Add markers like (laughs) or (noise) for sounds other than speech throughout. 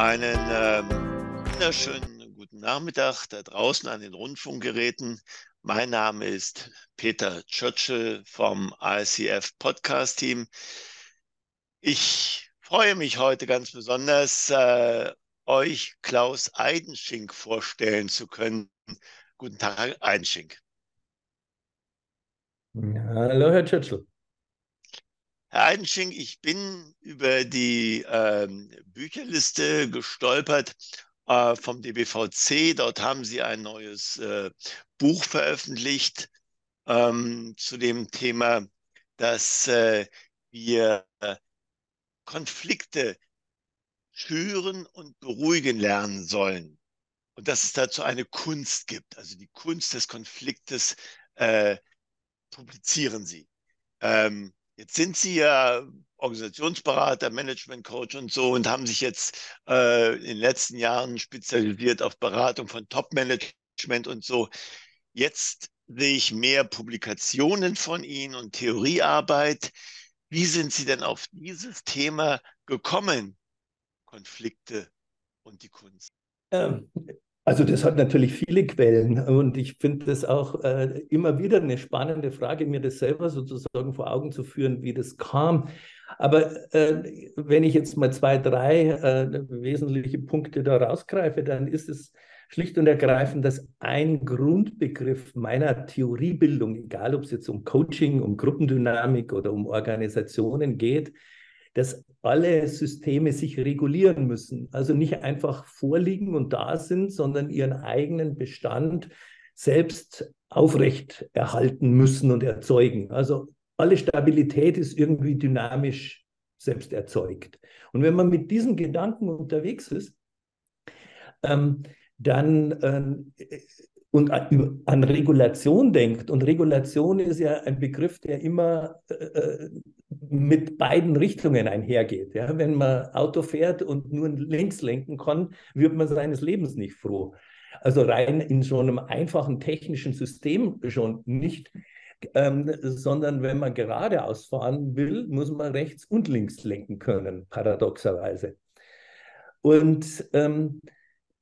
Einen äh, wunderschönen guten Nachmittag da draußen an den Rundfunkgeräten. Mein Name ist Peter Churchill vom ICF Podcast Team. Ich freue mich heute ganz besonders, äh, euch Klaus Eidenschink vorstellen zu können. Guten Tag, Eidenschink. hallo, Herr Churchill. Herr Eidenschink, ich bin über die ähm, Bücherliste gestolpert äh, vom DBVC. Dort haben Sie ein neues äh, Buch veröffentlicht ähm, zu dem Thema, dass äh, wir Konflikte schüren und beruhigen lernen sollen. Und dass es dazu eine Kunst gibt, also die Kunst des Konfliktes äh, publizieren Sie. Ähm, Jetzt sind Sie ja Organisationsberater, Management Coach und so und haben sich jetzt äh, in den letzten Jahren spezialisiert auf Beratung von Top-Management und so. Jetzt sehe ich mehr Publikationen von Ihnen und Theoriearbeit. Wie sind Sie denn auf dieses Thema gekommen? Konflikte und die Kunst. Ähm, also das hat natürlich viele Quellen und ich finde das auch äh, immer wieder eine spannende Frage, mir das selber sozusagen vor Augen zu führen, wie das kam. Aber äh, wenn ich jetzt mal zwei, drei äh, wesentliche Punkte da rausgreife, dann ist es schlicht und ergreifend, dass ein Grundbegriff meiner Theoriebildung, egal ob es jetzt um Coaching, um Gruppendynamik oder um Organisationen geht, dass alle Systeme sich regulieren müssen. Also nicht einfach vorliegen und da sind, sondern ihren eigenen Bestand selbst aufrecht erhalten müssen und erzeugen. Also alle Stabilität ist irgendwie dynamisch selbst erzeugt. Und wenn man mit diesen Gedanken unterwegs ist, ähm, dann äh, und an Regulation denkt. Und Regulation ist ja ein Begriff, der immer äh, äh, mit beiden Richtungen einhergeht. Ja? Wenn man Auto fährt und nur links lenken kann, wird man seines Lebens nicht froh. Also rein in so einem einfachen technischen System schon nicht, ähm, sondern wenn man geradeaus fahren will, muss man rechts und links lenken können, paradoxerweise. Und ähm,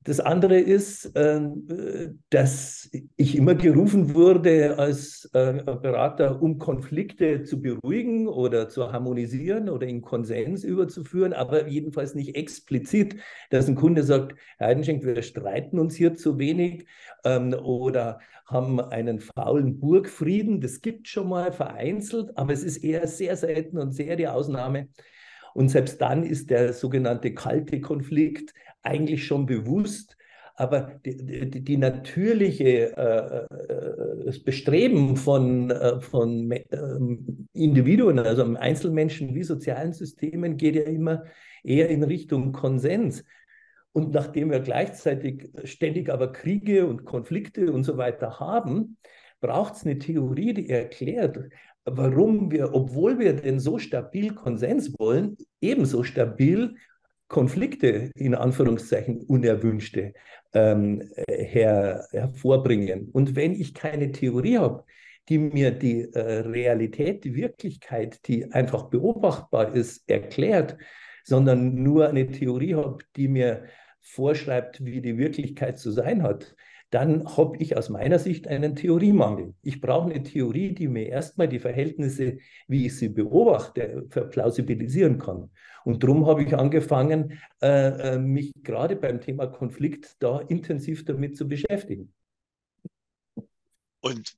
das andere ist, ähm, dass ich immer gerufen wurde als äh, Berater, um Konflikte zu beruhigen oder zu harmonisieren oder in Konsens überzuführen, aber jedenfalls nicht explizit, dass ein Kunde sagt, Herr Heidenschenk, wir streiten uns hier zu wenig ähm, oder haben einen faulen Burgfrieden. Das gibt schon mal vereinzelt, aber es ist eher sehr selten und sehr die Ausnahme. Und selbst dann ist der sogenannte kalte Konflikt eigentlich schon bewusst. Aber die, die, die natürliche äh, äh das Bestreben von, äh, von äh, Individuen, also Einzelmenschen wie sozialen Systemen, geht ja immer eher in Richtung Konsens. Und nachdem wir gleichzeitig ständig aber Kriege und Konflikte und so weiter haben, braucht es eine Theorie, die erklärt, warum wir, obwohl wir denn so stabil Konsens wollen, ebenso stabil Konflikte, in Anführungszeichen unerwünschte, ähm, her, hervorbringen. Und wenn ich keine Theorie habe, die mir die äh, Realität, die Wirklichkeit, die einfach beobachtbar ist, erklärt, sondern nur eine Theorie habe, die mir vorschreibt, wie die Wirklichkeit zu sein hat, dann habe ich aus meiner Sicht einen Theoriemangel. Ich brauche eine Theorie, die mir erstmal die Verhältnisse, wie ich sie beobachte, verplausibilisieren kann. Und darum habe ich angefangen, äh, äh, mich gerade beim Thema Konflikt da intensiv damit zu beschäftigen. Und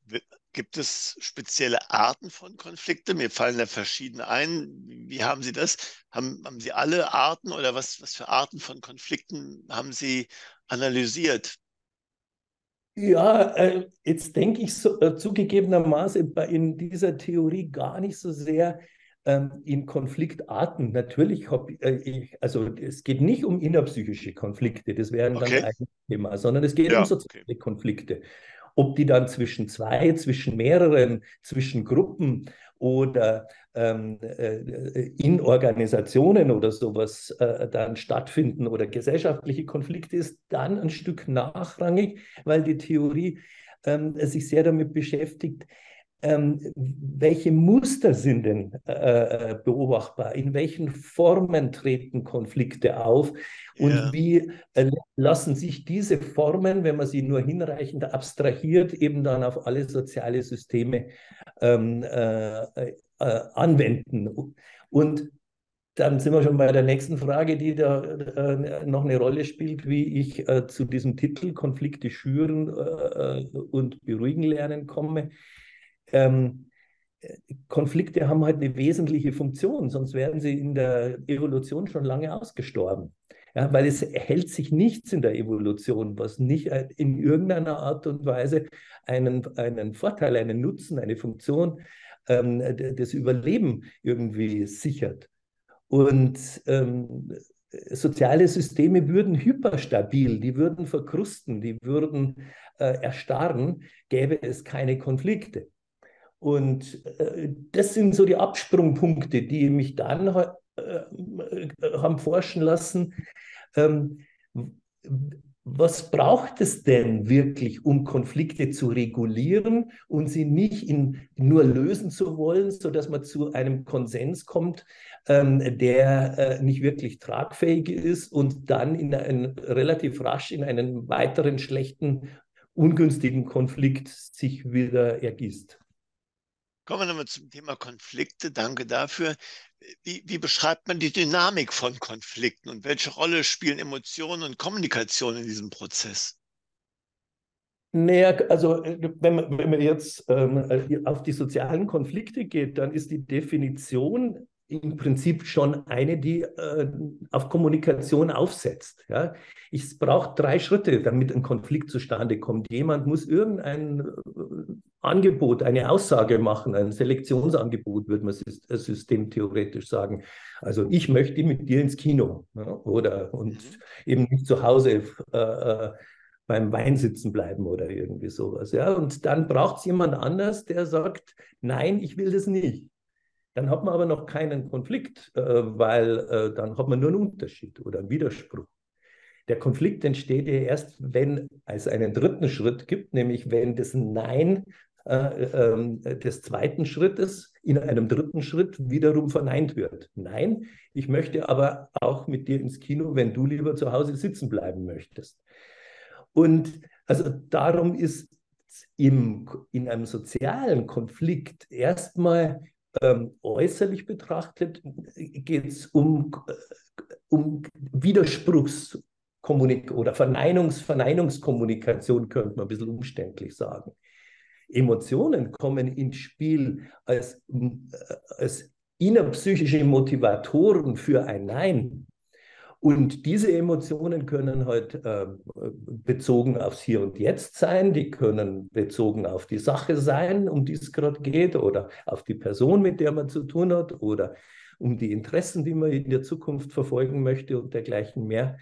gibt es spezielle Arten von Konflikten? Mir fallen da verschiedene ein. Wie haben Sie das? Haben, haben Sie alle Arten oder was, was für Arten von Konflikten haben Sie analysiert? Ja, äh, jetzt denke ich so, äh, zugegebenermaßen in dieser Theorie gar nicht so sehr ähm, in Konfliktarten. Natürlich habe äh, ich, also es geht nicht um innerpsychische Konflikte, das wäre ein okay. ganz eigenes Thema, sondern es geht ja, um soziale okay. Konflikte. Ob die dann zwischen zwei, zwischen mehreren, zwischen Gruppen oder ähm, äh, in Organisationen oder sowas äh, dann stattfinden oder gesellschaftliche Konflikte ist dann ein Stück nachrangig, weil die Theorie ähm, sich sehr damit beschäftigt, ähm, welche Muster sind denn äh, äh, beobachtbar? In welchen Formen treten Konflikte auf? Und ja. wie äh, lassen sich diese Formen, wenn man sie nur hinreichend abstrahiert, eben dann auf alle soziale Systeme ähm, äh, äh, anwenden? Und dann sind wir schon bei der nächsten Frage, die da äh, noch eine Rolle spielt, wie ich äh, zu diesem Titel Konflikte schüren äh, und beruhigen lernen komme. Ähm, Konflikte haben halt eine wesentliche Funktion, sonst wären sie in der Evolution schon lange ausgestorben. Ja, weil es hält sich nichts in der Evolution, was nicht in irgendeiner Art und Weise einen, einen Vorteil, einen Nutzen, eine Funktion ähm, des Überleben irgendwie sichert. Und ähm, soziale Systeme würden hyperstabil, die würden verkrusten, die würden äh, erstarren, gäbe es keine Konflikte. Und äh, das sind so die Absprungpunkte, die mich dann äh, haben forschen lassen. Ähm, was braucht es denn wirklich, um Konflikte zu regulieren und sie nicht in, nur lösen zu wollen, sodass man zu einem Konsens kommt, ähm, der äh, nicht wirklich tragfähig ist und dann in ein, relativ rasch in einen weiteren schlechten, ungünstigen Konflikt sich wieder ergießt? Kommen wir nochmal zum Thema Konflikte. Danke dafür. Wie, wie, beschreibt man die Dynamik von Konflikten und welche Rolle spielen Emotionen und Kommunikation in diesem Prozess? Naja, also wenn man, wenn man jetzt ähm, auf die sozialen Konflikte geht, dann ist die Definition im Prinzip schon eine, die äh, auf Kommunikation aufsetzt. Ja? Ich brauche drei Schritte, damit ein Konflikt zustande kommt. Jemand muss irgendein äh, Angebot, eine Aussage machen, ein Selektionsangebot, würde man äh, systemtheoretisch sagen. Also ich möchte mit dir ins Kino ja? oder und mhm. eben nicht zu Hause äh, äh, beim Wein sitzen bleiben oder irgendwie sowas. Ja? Und dann braucht es jemand anders, der sagt, nein, ich will das nicht. Dann hat man aber noch keinen Konflikt, äh, weil äh, dann hat man nur einen Unterschied oder einen Widerspruch. Der Konflikt entsteht ja erst, wenn es einen dritten Schritt gibt, nämlich wenn das Nein des zweiten Schrittes in einem dritten Schritt wiederum verneint wird. Nein, ich möchte aber auch mit dir ins Kino, wenn du lieber zu Hause sitzen bleiben möchtest. Und also darum ist im, in einem sozialen Konflikt erstmal ähm, äußerlich betrachtet geht es um, äh, um Widerspruchskommunikation oder Verneinungs Verneinungskommunikation, könnte man ein bisschen umständlich sagen. Emotionen kommen ins Spiel als, äh, als innerpsychische Motivatoren für ein Nein. Und diese Emotionen können halt äh, bezogen aufs Hier und Jetzt sein, die können bezogen auf die Sache sein, um die es gerade geht, oder auf die Person, mit der man zu tun hat, oder um die Interessen, die man in der Zukunft verfolgen möchte und dergleichen mehr.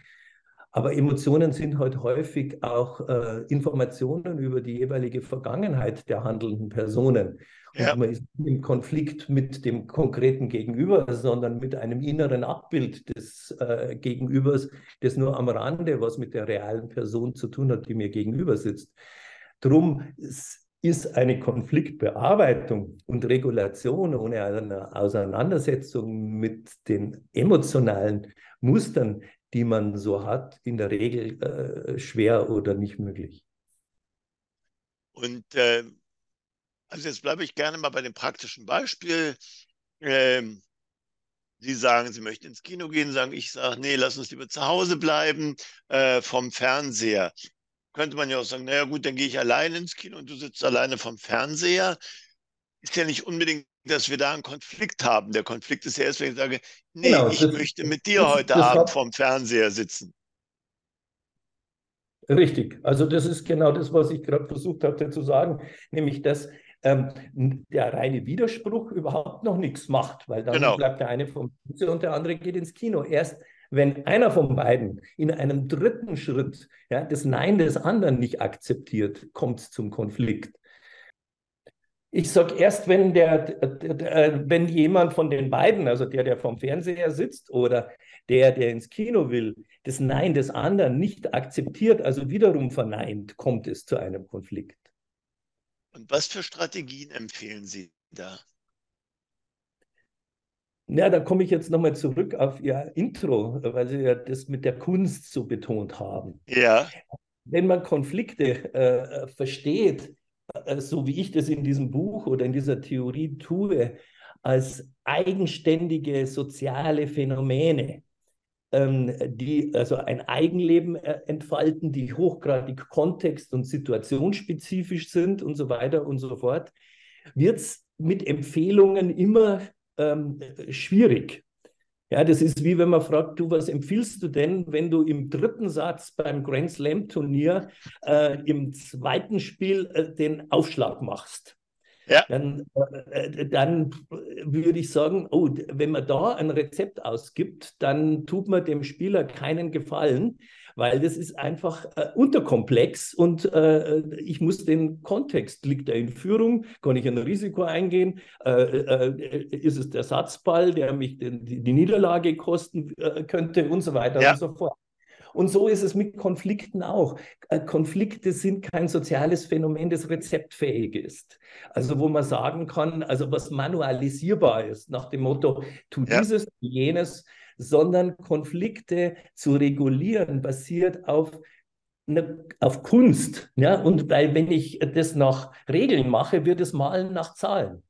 Aber Emotionen sind halt häufig auch äh, Informationen über die jeweilige Vergangenheit der handelnden Personen. Ja. Und man ist nicht im Konflikt mit dem konkreten Gegenüber, sondern mit einem inneren Abbild des äh, Gegenübers, das nur am Rande was mit der realen Person zu tun hat, die mir gegenüber sitzt. Drum ist eine Konfliktbearbeitung und Regulation ohne eine Auseinandersetzung mit den emotionalen Mustern, die man so hat, in der Regel äh, schwer oder nicht möglich. Und äh, also jetzt bleibe ich gerne mal bei dem praktischen Beispiel. Ähm, Sie sagen, Sie möchten ins Kino gehen, sagen, ich sage, nee, lass uns lieber zu Hause bleiben äh, vom Fernseher. Könnte man ja auch sagen, naja gut, dann gehe ich alleine ins Kino und du sitzt alleine vom Fernseher. Ist ja nicht unbedingt, dass wir da einen Konflikt haben. Der Konflikt ist ja erst, wenn ich sage, nee, genau, ich das, möchte mit dir das, heute das Abend hat, vom Fernseher sitzen. Richtig, also das ist genau das, was ich gerade versucht hatte zu sagen, nämlich dass ähm, der reine Widerspruch überhaupt noch nichts macht, weil dann genau. bleibt der eine vom Fernseher und der andere geht ins Kino. Erst wenn einer von beiden in einem dritten Schritt ja, das Nein des anderen nicht akzeptiert, kommt es zum Konflikt. Ich sage erst, wenn, der, der, der, wenn jemand von den beiden, also der, der vom Fernseher sitzt oder der, der ins Kino will, das Nein des anderen nicht akzeptiert, also wiederum verneint, kommt es zu einem Konflikt. Und was für Strategien empfehlen Sie da? Ja, da komme ich jetzt nochmal zurück auf Ihr Intro, weil Sie ja das mit der Kunst so betont haben. Ja. Wenn man Konflikte äh, versteht, äh, so wie ich das in diesem Buch oder in dieser Theorie tue, als eigenständige soziale Phänomene, ähm, die also ein Eigenleben äh, entfalten, die hochgradig kontext- und situationsspezifisch sind und so weiter und so fort, wird es mit Empfehlungen immer ähm, schwierig. Ja, das ist wie wenn man fragt, du, was empfiehlst du denn, wenn du im dritten Satz beim Grand Slam Turnier äh, im zweiten Spiel äh, den Aufschlag machst? Ja. Dann, äh, dann würde ich sagen, oh, wenn man da ein Rezept ausgibt, dann tut man dem Spieler keinen Gefallen, weil das ist einfach äh, unterkomplex und äh, ich muss den Kontext, liegt er in Führung, kann ich ein Risiko eingehen, äh, äh ist es der Satzball, der mich den, die, die, Niederlage kosten äh, könnte und so weiter ja. und so fort. Und so ist es mit Konflikten auch. Konflikte sind kein soziales Phänomen, das rezeptfähig ist. Also wo man sagen kann, also was manualisierbar ist, nach dem Motto, tu ja. dieses, jenes, sondern Konflikte zu regulieren basiert auf eine, auf Kunst. Ja? Und weil wenn ich das nach Regeln mache, wird es Malen nach Zahlen.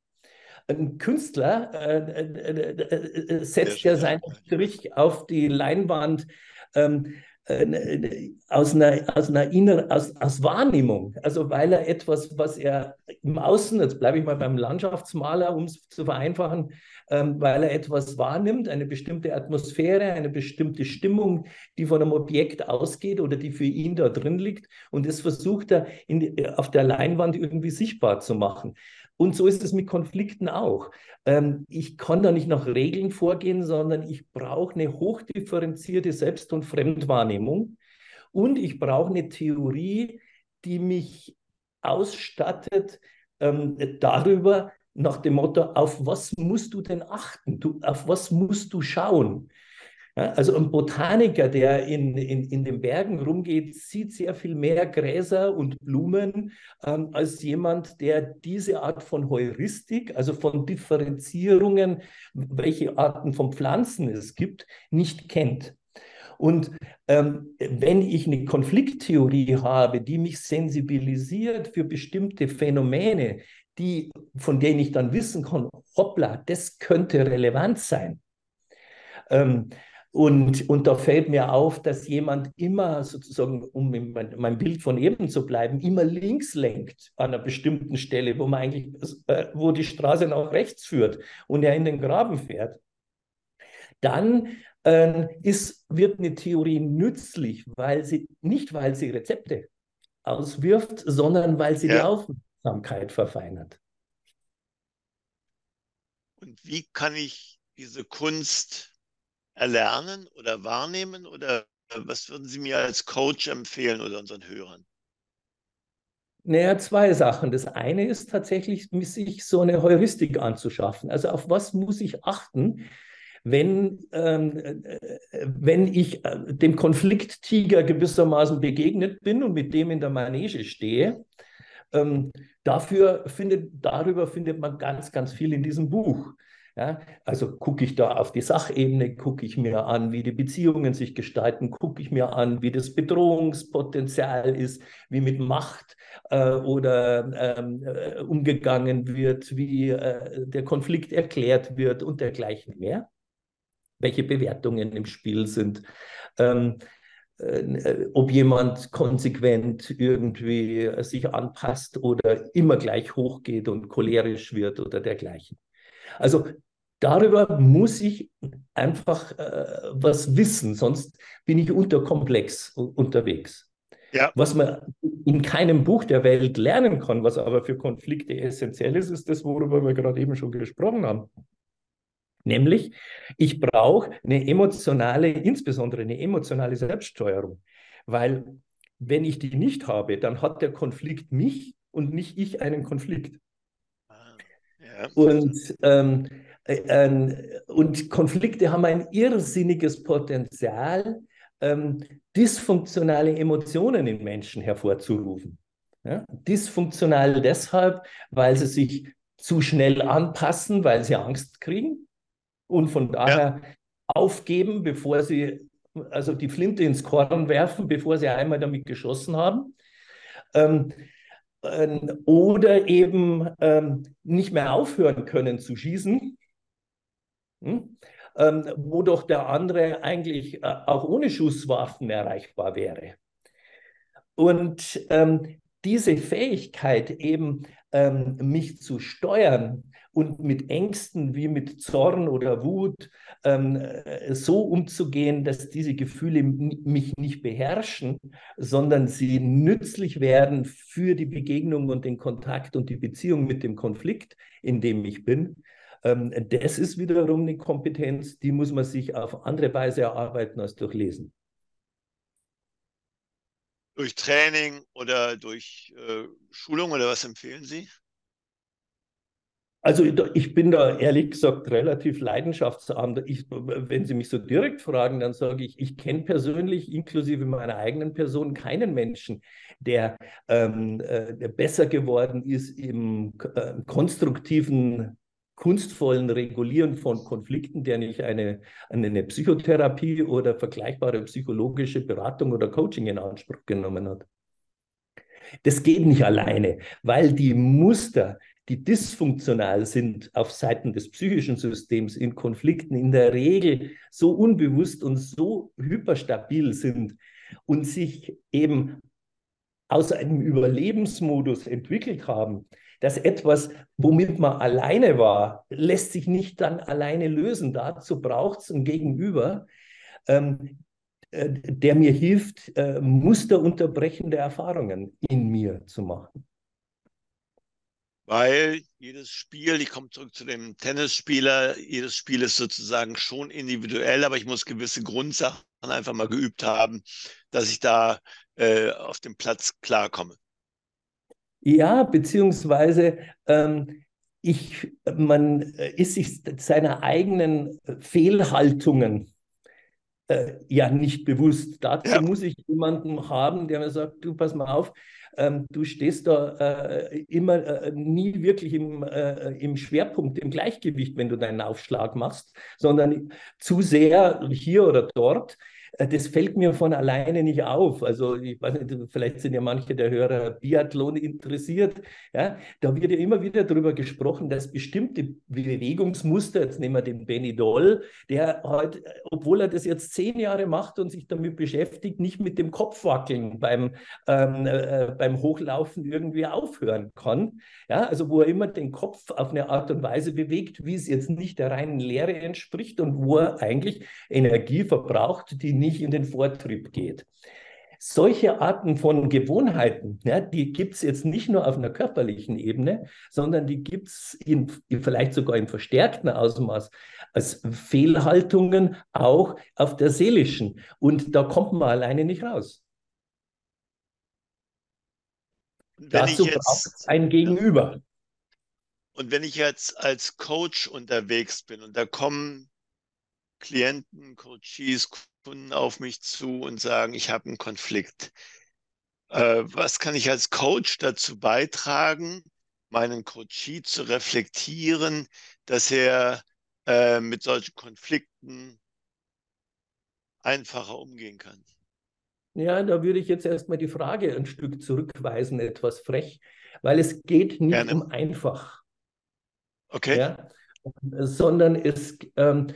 Ein Künstler äh, äh, äh, äh setzt ja seinen Strich auf die Leinwand ähm, äh, aus einer, aus einer inneren, aus, aus Wahrnehmung. Also weil er etwas, was er im Außen, jetzt bleibe ich mal beim Landschaftsmaler, um es zu vereinfachen, ähm, weil er etwas wahrnimmt, eine bestimmte Atmosphäre, eine bestimmte Stimmung, die von einem Objekt ausgeht oder die für ihn da drin liegt. Und das versucht er in, auf der Leinwand irgendwie sichtbar zu machen. Und so ist es mit Konflikten auch. Ähm, ich kann da nicht nach Regeln vorgehen, sondern ich brauche eine hochdifferenzierte Selbst- und Fremdwahrnehmung. Und ich brauche eine Theorie, die mich ausstattet ähm, darüber, nach dem Motto, auf was musst du denn achten? Du, auf was musst du schauen? Ja, also ein Botaniker, der in, in, in den Bergen rumgeht, sieht sehr viel mehr Gräser und Blumen ähm, als jemand, der diese Art von Heuristik, also von Differenzierungen, welche Arten von Pflanzen es gibt, nicht kennt. Und ähm, wenn ich eine Konflikttheorie habe, die mich sensibilisiert für bestimmte Phänomene, die, von denen ich dann wissen kann, hoppla, das könnte relevant sein, ähm, und, und da fällt mir auf, dass jemand immer sozusagen, um in mein, mein, Bild von eben zu bleiben, immer links lenkt an einer bestimmten Stelle, wo man eigentlich, äh, wo die Straße nach rechts führt und er in den Graben fährt. Dann äh, ist, wird eine Theorie nützlich, weil sie, nicht weil sie Rezepte auswirft, sondern weil sie ja. die Aufmerksamkeit verfeinert. Und wie kann ich diese Kunst erlernen oder wahrnehmen? Oder was würden Sie mir als Coach empfehlen oder unseren Hörern? Naja, zwei Sachen. Das eine ist tatsächlich, sich so eine Heuristik anzuschaffen. Also auf was muss ich achten, wenn, ähm, äh, wenn ich äh, dem Konflikttiger gewissermaßen begegnet bin und mit dem in der Manege stehe? Ähm, dafür findet, darüber findet man ganz, ganz viel in diesem Buch. Ja, also gucke ich da auf die Sachebene, gucke ich mir an, wie die Beziehungen sich gestalten, gucke ich mir an, wie das Bedrohungspotenzial ist, wie mit Macht äh, oder ähm, äh, umgegangen wird, wie äh, der Konflikt erklärt wird und dergleichen mehr. Welche Bewertungen im Spiel sind. Ähm, äh, ob jemand konsequent irgendwie sich anpasst oder immer gleich hochgeht und cholerisch wird oder dergleichen. Also darüber muss ich einfach äh, was wissen, sonst bin ich unterkomplex unterwegs. Ja. Was man in keinem Buch der Welt lernen kann, was aber für Konflikte essentiell ist, ist das, worüber wir gerade eben schon gesprochen haben. Nämlich, ich brauche eine emotionale, insbesondere eine emotionale Selbststeuerung. Weil wenn ich die nicht habe, dann hat der Konflikt mich und nicht ich einen Konflikt. Ah, ja. Und ähm, äh, und Konflikte haben ein irrsinniges Potenzial, ähm, dysfunktionale Emotionen in Menschen hervorzurufen. Ja? Dysfunktional deshalb, weil sie sich zu schnell anpassen, weil sie Angst kriegen und von daher ja. aufgeben, bevor sie also die Flinte ins Korn werfen, bevor sie einmal damit geschossen haben. Ähm, äh, oder eben ähm, nicht mehr aufhören können zu schießen, hm? ähm, wo doch der andere eigentlich äh, auch ohne Schusswaffen erreichbar wäre. Und ähm, diese Fähigkeit eben, ähm, mich zu steuern und mit Ängsten wie mit Zorn oder Wut ähm, äh, so umzugehen, dass diese Gefühle mich nicht beherrschen, sondern sie nützlich werden für die Begegnung und den Kontakt und die Beziehung mit dem Konflikt, in dem ich bin. Ähm, das ist wiederum eine Kompetenz, die muss man sich auf andere Weise erarbeiten als durch Lesen durch Training oder durch äh, Schulung oder was empfehlen Sie? Also ich bin da ehrlich gesagt relativ leidenschaftsarm. Ich, wenn Sie mich so direkt fragen, dann sage ich, ich kenne persönlich, inklusive meiner eigenen Person, keinen Menschen, der, ähm, äh, der besser geworden ist im äh, konstruktiven kunstvollen Regulieren von Konflikten, der nicht eine, eine Psychotherapie oder vergleichbare psychologische Beratung oder Coaching in Anspruch genommen hat. Das geht nicht alleine, weil die Muster, die dysfunktional sind auf Seiten des psychischen Systems in Konflikten, in der Regel so unbewusst und so hyperstabil sind und sich eben aus einem Überlebensmodus entwickelt haben, dass etwas, womit man alleine war, lässt sich nicht dann alleine lösen. Dazu braucht es ein Gegenüber, ähm, äh, der mir hilft, äh, musterunterbrechende Erfahrungen in mir zu machen. Weil jedes Spiel, ich komme zurück zu dem Tennisspieler, jedes Spiel ist sozusagen schon individuell, aber ich muss gewisse Grundsachen einfach mal geübt haben, dass ich da äh, auf dem Platz klarkomme. Ja, beziehungsweise ähm, ich, man ist sich seiner eigenen Fehlhaltungen äh, ja nicht bewusst. Dazu ja. muss ich jemanden haben, der mir sagt, du pass mal auf, ähm, du stehst da äh, immer äh, nie wirklich im, äh, im Schwerpunkt, im Gleichgewicht, wenn du deinen Aufschlag machst, sondern zu sehr hier oder dort. Äh, das fällt mir von alleine nicht auf. Also ich weiß nicht, vielleicht sind ja manche der Hörer Biathlon interessiert. Ja, da wird ja immer wieder darüber gesprochen, dass bestimmte Bewegungsmuster, jetzt nehmen wir den Benny Doll, der heute, obwohl er das jetzt zehn Jahre macht und sich damit beschäftigt, nicht mit dem Kopfwackeln beim, ähm, äh, beim Hochlaufen irgendwie aufhören kann. Ja, also wo er immer den Kopf auf eine Art und Weise bewegt, wie es jetzt nicht der reinen Lehre entspricht und wo er eigentlich Energie verbraucht, die nicht in den Vortrieb geht. Solche Arten von Gewohnheiten, ja, die gibt es jetzt nicht nur auf einer körperlichen Ebene, sondern die gibt es vielleicht sogar im verstärkten Ausmaß als Fehlhaltungen auch auf der seelischen. Und da kommt man alleine nicht raus. Wenn Dazu braucht es ein Gegenüber. Und wenn ich jetzt als Coach unterwegs bin und da kommen Klienten, Coaches, Kunden auf mich zu und sagen, ich habe einen Konflikt. Äh, was kann ich als Coach dazu beitragen, meinen Coachee zu reflektieren, dass er äh, mit solchen Konflikten einfacher umgehen kann? Ja, da würde ich jetzt erstmal die Frage ein Stück zurückweisen, etwas frech, weil es geht nicht Gerne. um einfach. Okay. Ja, sondern es, ähm,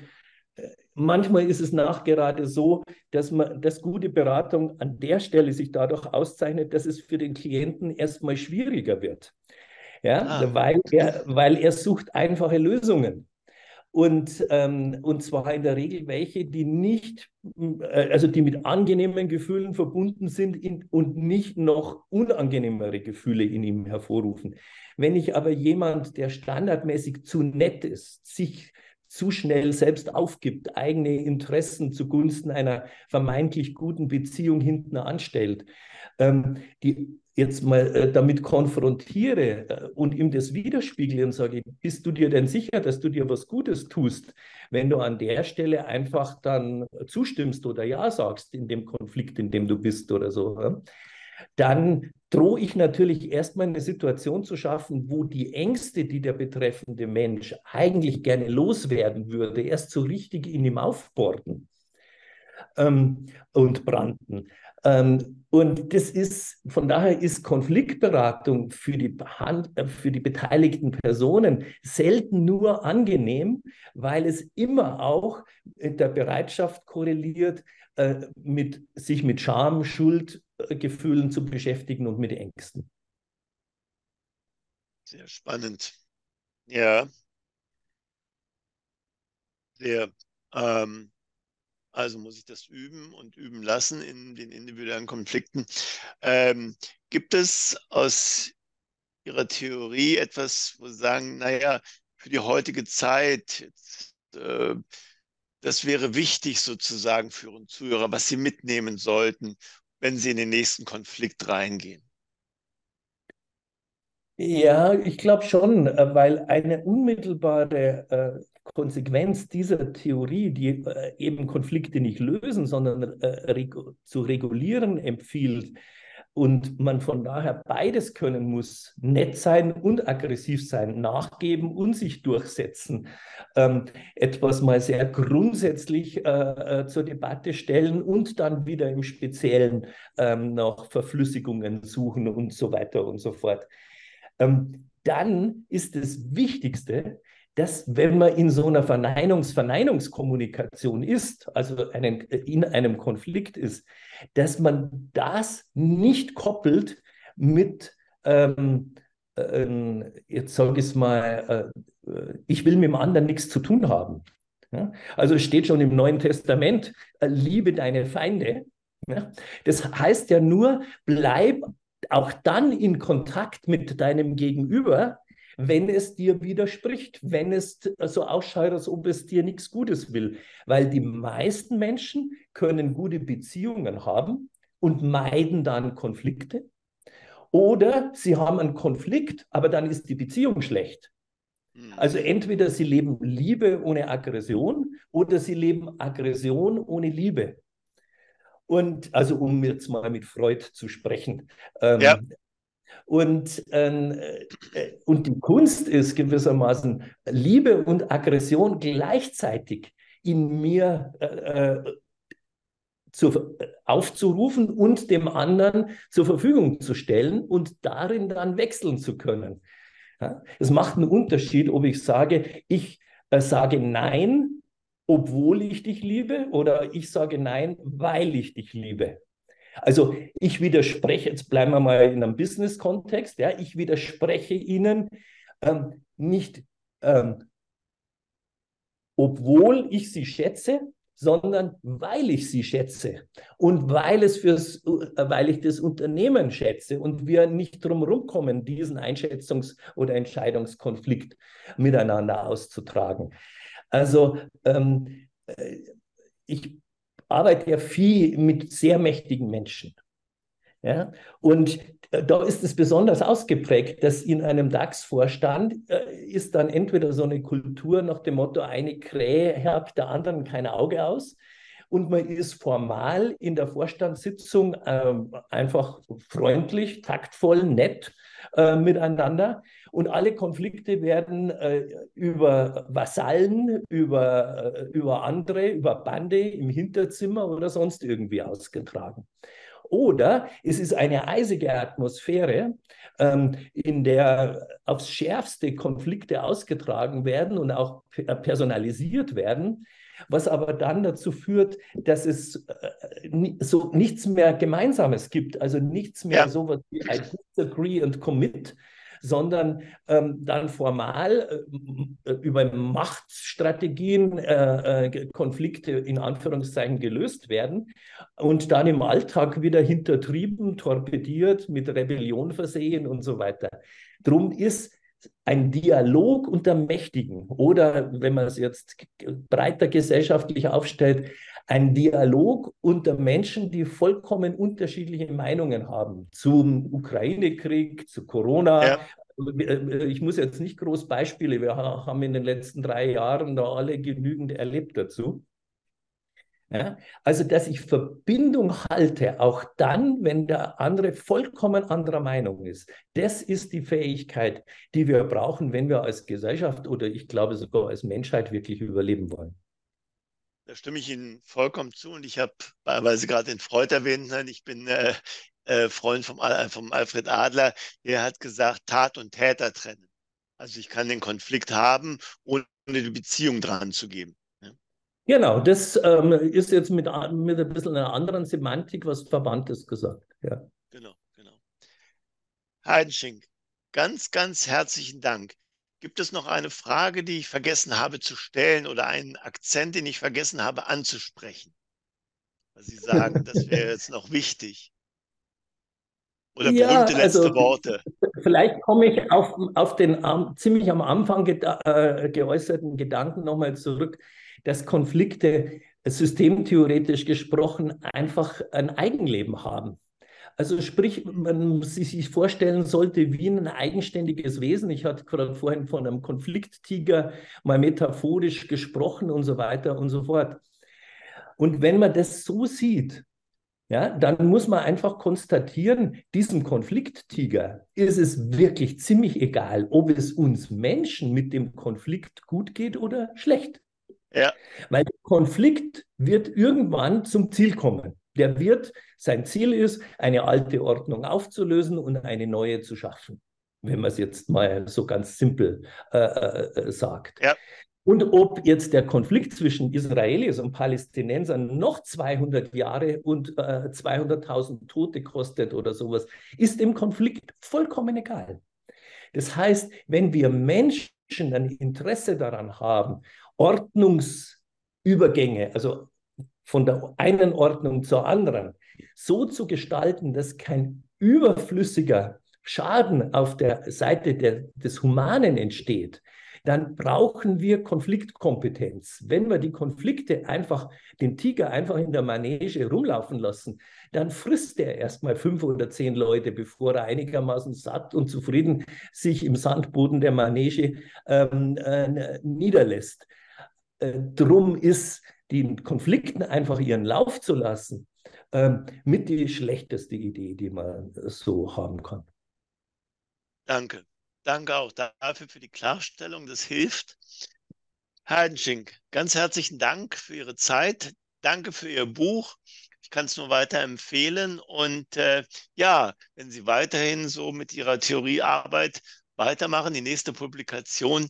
manchmal ist es nachgerade so, dass man, dass gute Beratung an der Stelle sich dadurch auszeichnet, dass es für den Klienten erstmal schwieriger wird. Ja, ah. weil, er, weil er sucht einfache Lösungen. Und, ähm, und zwar in der Regel welche, die nicht, äh, also die mit angenehmen Gefühlen verbunden sind in, und nicht noch unangenehmere Gefühle in ihm hervorrufen. Wenn ich aber jemand, der standardmäßig zu nett ist, sich zu schnell selbst aufgibt, eigene Interessen zugunsten einer vermeintlich guten Beziehung hinten anstellt, ähm, die jetzt mal äh, damit konfrontiere äh, und ihm das widerspiegle und sage, bist du dir denn sicher, dass du dir was Gutes tust, wenn du an der Stelle einfach dann zustimmst oder ja sagst in dem Konflikt, in dem du bist oder so, ja? dann drohe ich natürlich erstmal eine Situation zu schaffen, wo die Ängste, die der betreffende Mensch eigentlich gerne loswerden würde, erst so richtig in ihm aufborden ähm, und brannten. Ähm, und das ist, von daher ist Konfliktberatung für die, äh, für die beteiligten Personen selten nur angenehm, weil es immer auch mit der Bereitschaft korreliert, äh, mit, sich mit Scham, Schuldgefühlen zu beschäftigen und mit Ängsten. Sehr spannend. Ja. Sehr. Ähm, also muss ich das üben und üben lassen in den individuellen Konflikten. Ähm, gibt es aus Ihrer Theorie etwas, wo Sie sagen, naja, für die heutige Zeit, jetzt, äh, das wäre wichtig sozusagen für uns Zuhörer, was sie mitnehmen sollten, wenn sie in den nächsten Konflikt reingehen? Ja, ich glaube schon, äh, weil eine unmittelbare äh, Konsequenz dieser Theorie, die äh, eben Konflikte nicht lösen, sondern regu zu regulieren empfiehlt, und man von daher beides können muss, nett sein und aggressiv sein, nachgeben und sich durchsetzen, ähm, etwas mal sehr grundsätzlich äh, äh, zur Debatte stellen und dann wieder im Speziellen ähm, nach Verflüssigungen suchen und so weiter und so fort. Ähm, dann ist das Wichtigste, dass wenn man in so einer Verneinungs-Verneinungskommunikation ist, also einen, in einem Konflikt ist, dass man das nicht koppelt mit, ähm, äh, jetzt sage ich es mal, äh, ich will mit dem anderen nichts zu tun haben. Ja? Also es steht schon im Neuen Testament, äh, liebe deine Feinde. Ja? Das heißt ja nur, bleib auch dann in Kontakt mit deinem Gegenüber, wenn es dir widerspricht, wenn es so ausschaut, als ob es dir nichts Gutes will. Weil die meisten Menschen können gute Beziehungen haben und meiden dann Konflikte. Oder sie haben einen Konflikt, aber dann ist die Beziehung schlecht. Mhm. Also entweder sie leben Liebe ohne Aggression oder sie leben Aggression ohne Liebe. Und also um jetzt mal mit Freud zu sprechen. Ähm, ja. Und, ähm, äh, und die Kunst ist gewissermaßen Liebe und Aggression gleichzeitig in mir äh, äh zu, aufzurufen und dem anderen zur Verfügung zu stellen und darin dann wechseln zu können. Ja? Es macht einen Unterschied, ob ich sage, ich äh, sage Nein, obwohl ich dich liebe, oder ich sage Nein, weil ich dich liebe. Also ich widerspreche, jetzt bleiben wir mal in einem Business-Kontext, ja, ich widerspreche Ihnen ähm, nicht, ähm, obwohl ich Sie schätze, sondern weil ich sie schätze und weil, es fürs, äh, weil ich das Unternehmen schätze und wir nicht drum kommen, diesen Einschätzungs- oder Entscheidungskonflikt miteinander auszutragen. Also ähm, äh, ich arbeite ja viel mit sehr mächtigen Menschen. Ja? Und äh, da ist es besonders ausgeprägt, dass in einem DAX-Vorstand äh, ist dann entweder so eine Kultur nach dem Motto, eine Krähe herbt der anderen kein Auge aus. Und man ist formal in der Vorstandssitzung äh, einfach freundlich, taktvoll, nett äh, miteinander. Und alle Konflikte werden äh, über Vasallen, über, äh, über andere, über Bande im Hinterzimmer oder sonst irgendwie ausgetragen. Oder es ist eine eisige Atmosphäre, ähm, in der aufs schärfste Konflikte ausgetragen werden und auch personalisiert werden, was aber dann dazu führt, dass es äh, so nichts mehr Gemeinsames gibt, also nichts mehr ja. so was wie ein Disagree and Commit, sondern ähm, dann formal äh, über Machtstrategien äh, äh, Konflikte in Anführungszeichen gelöst werden und dann im Alltag wieder hintertrieben, torpediert, mit Rebellion versehen und so weiter. Drum ist ein Dialog unter Mächtigen oder, wenn man es jetzt breiter gesellschaftlich aufstellt, ein Dialog unter Menschen, die vollkommen unterschiedliche Meinungen haben zum Ukraine-Krieg, zu Corona. Ja. Ich muss jetzt nicht groß Beispiele, wir haben in den letzten drei Jahren da alle genügend erlebt dazu. Ja? Also, dass ich Verbindung halte, auch dann, wenn der andere vollkommen anderer Meinung ist. Das ist die Fähigkeit, die wir brauchen, wenn wir als Gesellschaft oder ich glaube sogar als Menschheit wirklich überleben wollen. Da stimme ich Ihnen vollkommen zu. Und ich habe, weil Sie gerade den Freud erwähnt haben, ich bin äh, äh, Freund vom, vom Alfred Adler, der hat gesagt, Tat und Täter trennen. Also ich kann den Konflikt haben, ohne die Beziehung dran zu geben. Genau, das ähm, ist jetzt mit, mit ein bisschen einer anderen Semantik was Verwandtes gesagt. Ja. Genau, genau. Heidenschink, ganz, ganz herzlichen Dank. Gibt es noch eine Frage, die ich vergessen habe zu stellen oder einen Akzent, den ich vergessen habe anzusprechen? Was Sie sagen, das wäre jetzt noch wichtig. Oder ja, berühmte letzte also, Worte. Vielleicht komme ich auf, auf den um, ziemlich am Anfang ge äh, geäußerten Gedanken nochmal zurück dass Konflikte systemtheoretisch gesprochen einfach ein Eigenleben haben. Also sprich, man sich vorstellen sollte wie ein eigenständiges Wesen. Ich hatte gerade vorhin von einem Konflikttiger mal metaphorisch gesprochen und so weiter und so fort. Und wenn man das so sieht, ja, dann muss man einfach konstatieren, diesem Konflikttiger ist es wirklich ziemlich egal, ob es uns Menschen mit dem Konflikt gut geht oder schlecht. Ja. Weil der Konflikt wird irgendwann zum Ziel kommen. Der wird, sein Ziel ist, eine alte Ordnung aufzulösen und eine neue zu schaffen, wenn man es jetzt mal so ganz simpel äh, äh, sagt. Ja. Und ob jetzt der Konflikt zwischen Israelis und Palästinensern noch 200 Jahre und äh, 200.000 Tote kostet oder sowas, ist dem Konflikt vollkommen egal. Das heißt, wenn wir Menschen ein Interesse daran haben Ordnungsübergänge, also von der einen Ordnung zur anderen, so zu gestalten, dass kein überflüssiger Schaden auf der Seite der, des Humanen entsteht, dann brauchen wir Konfliktkompetenz. Wenn wir die Konflikte einfach, den Tiger einfach in der Manege rumlaufen lassen, dann frisst er erstmal fünf oder zehn Leute, bevor er einigermaßen satt und zufrieden sich im Sandboden der Manege ähm, äh, niederlässt. Äh, drum ist, den Konflikten einfach ihren Lauf zu lassen, äh, mit die schlechteste Idee, die man so haben kann. Danke. Danke auch dafür für die Klarstellung. Das hilft. Herr Heidenschink, ganz herzlichen Dank für Ihre Zeit. Danke für Ihr Buch. Ich kann es nur weiterempfehlen. Und äh, ja, wenn Sie weiterhin so mit Ihrer Theoriearbeit weitermachen, die nächste Publikation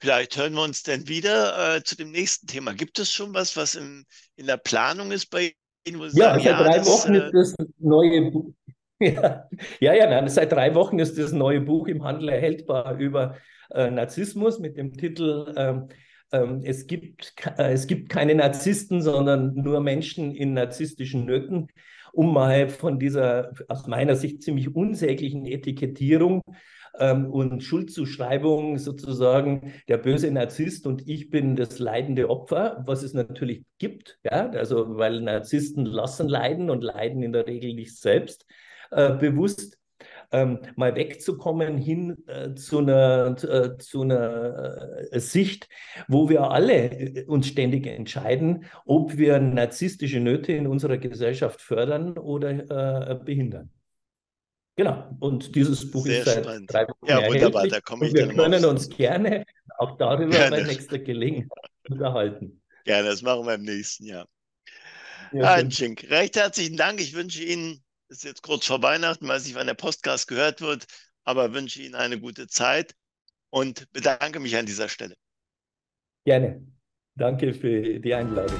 Vielleicht hören wir uns dann wieder äh, zu dem nächsten Thema. Gibt es schon was, was in, in der Planung ist bei Ihnen? ja, sagen, seit ja, drei das, Wochen äh, ist das neue Buch. (laughs) Ja, ja, ja nein, seit drei Wochen ist das neue Buch im Handel erhältbar über äh, Narzissmus mit dem Titel ähm, ähm, es, gibt, äh, es gibt keine Narzissten, sondern nur Menschen in narzisstischen Nöten, um mal von dieser aus meiner Sicht ziemlich unsäglichen Etikettierung ähm, und Schuldzuschreibung sozusagen der böse Narzisst und ich bin das leidende Opfer, was es natürlich gibt, ja, also weil Narzissten lassen leiden und leiden in der Regel nicht selbst äh, bewusst. Ähm, mal wegzukommen hin äh, zu einer, äh, zu einer äh, Sicht, wo wir alle äh, uns ständig entscheiden, ob wir narzisstische Nöte in unserer Gesellschaft fördern oder äh, behindern. Genau, und dieses Buch Sehr ist seit spannend. drei Wochen Ja, wunderbar, da komme ich Wir können uns gerne auch darüber gerne. bei nächster Gelegenheit unterhalten. Gerne, das machen wir im nächsten Jahr. Ja, Herr Schink, recht herzlichen Dank. Ich wünsche Ihnen, es ist jetzt kurz vor Weihnachten, weiß nicht, wann der Podcast gehört wird, aber wünsche Ihnen eine gute Zeit und bedanke mich an dieser Stelle. Gerne. Danke für die Einladung.